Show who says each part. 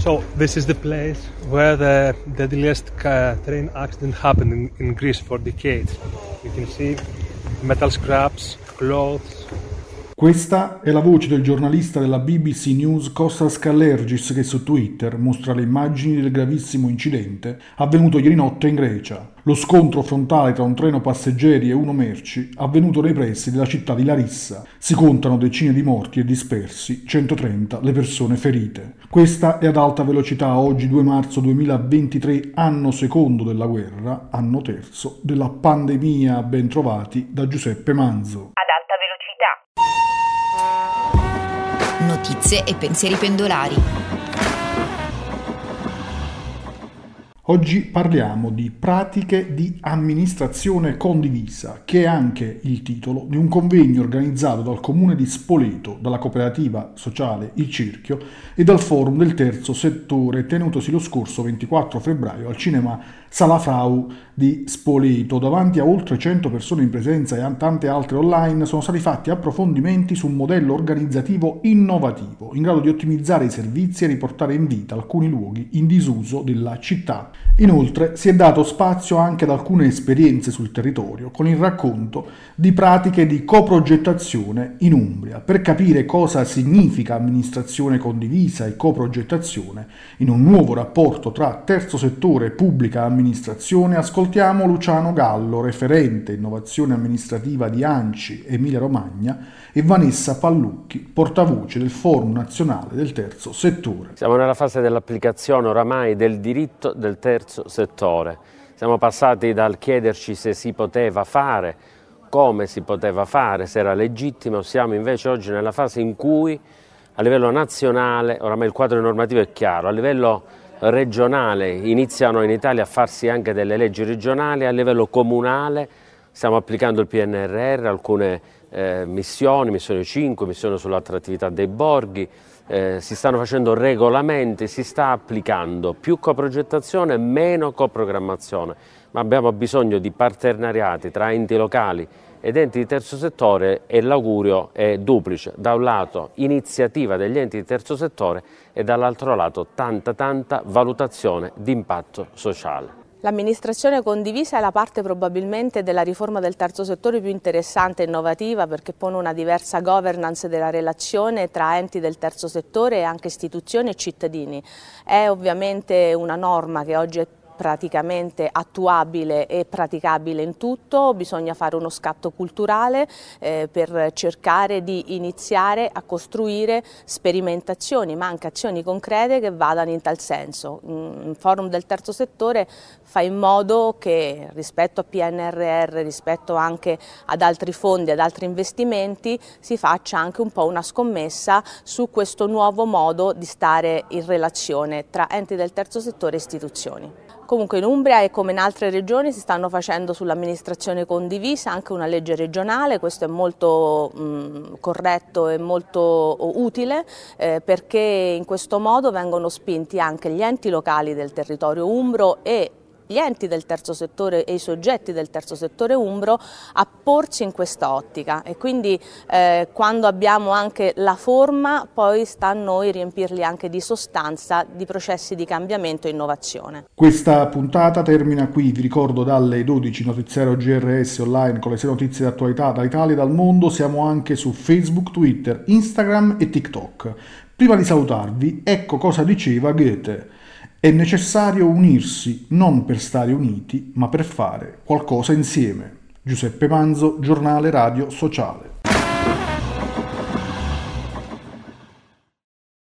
Speaker 1: So this is the place where the deadliest uh, train accident happened in, in Greece for decades. You can see metal scraps, clothes,
Speaker 2: questa è la voce del giornalista della BBC News Kostas Kallergis che su Twitter mostra le immagini del gravissimo incidente avvenuto ieri notte in Grecia. Lo scontro frontale tra un treno passeggeri e uno merci avvenuto nei pressi della città di Larissa. Si contano decine di morti e dispersi, 130 le persone ferite. Questa è ad alta velocità oggi 2 marzo 2023, anno secondo della guerra, anno terzo della pandemia. Ben trovati da Giuseppe Manzo.
Speaker 3: Notizie e pensieri pendolari.
Speaker 2: Oggi parliamo di pratiche di amministrazione condivisa, che è anche il titolo di un convegno organizzato dal comune di Spoleto, dalla cooperativa sociale Il Cerchio e dal forum del terzo settore tenutosi lo scorso 24 febbraio al cinema Salafrau di Spoleto. Davanti a oltre 100 persone in presenza e a tante altre online sono stati fatti approfondimenti su un modello organizzativo innovativo, in grado di ottimizzare i servizi e riportare in vita alcuni luoghi in disuso della città. Inoltre si è dato spazio anche ad alcune esperienze sul territorio, con il racconto di pratiche di coprogettazione in Umbria, per capire cosa significa amministrazione condivisa e coprogettazione in un nuovo rapporto tra terzo settore e pubblica amministrazione ascoltiamo Luciano Gallo, referente innovazione amministrativa di ANCI Emilia Romagna e Vanessa Pallucchi, portavoce del Forum Nazionale del Terzo Settore.
Speaker 4: Siamo nella fase dell'applicazione oramai del diritto del terzo settore. Siamo passati dal chiederci se si poteva fare, come si poteva fare, se era legittimo, siamo invece oggi nella fase in cui a livello nazionale, oramai il quadro normativo è chiaro, a livello regionale, iniziano in Italia a farsi anche delle leggi regionali, a livello comunale stiamo applicando il PNRR, alcune eh, missioni, missione 5, missione sull'attrattività dei borghi, eh, si stanno facendo regolamenti, si sta applicando più coprogettazione, meno coprogrammazione, ma abbiamo bisogno di partenariati tra enti locali ed enti di terzo settore e l'augurio è duplice. Da un lato iniziativa degli enti di terzo settore e dall'altro lato tanta tanta valutazione di impatto sociale.
Speaker 5: L'amministrazione condivisa è la parte probabilmente della riforma del terzo settore più interessante e innovativa perché pone una diversa governance della relazione tra enti del terzo settore e anche istituzioni e cittadini. È ovviamente una norma che oggi è praticamente attuabile e praticabile in tutto, bisogna fare uno scatto culturale eh, per cercare di iniziare a costruire sperimentazioni, ma anche azioni concrete che vadano in tal senso. Il forum del terzo settore fa in modo che rispetto a PNRR, rispetto anche ad altri fondi, ad altri investimenti, si faccia anche un po' una scommessa su questo nuovo modo di stare in relazione tra enti del terzo settore e istituzioni. Comunque in Umbria e come in altre regioni si stanno facendo sull'amministrazione condivisa anche una legge regionale, questo è molto mh, corretto e molto utile eh, perché in questo modo vengono spinti anche gli enti locali del territorio umbro e gli enti del terzo settore e i soggetti del terzo settore umbro a porci in questa ottica e quindi eh, quando abbiamo anche la forma poi sta a noi riempirli anche di sostanza, di processi di cambiamento e innovazione.
Speaker 2: Questa puntata termina qui, vi ricordo dalle 12 notiziario GRS online con le sei notizie d'attualità dall'Italia e dal mondo, siamo anche su Facebook, Twitter, Instagram e TikTok. Prima di salutarvi, ecco cosa diceva Goethe. È necessario unirsi non per stare uniti, ma per fare qualcosa insieme. Giuseppe Manzo, giornale radio sociale.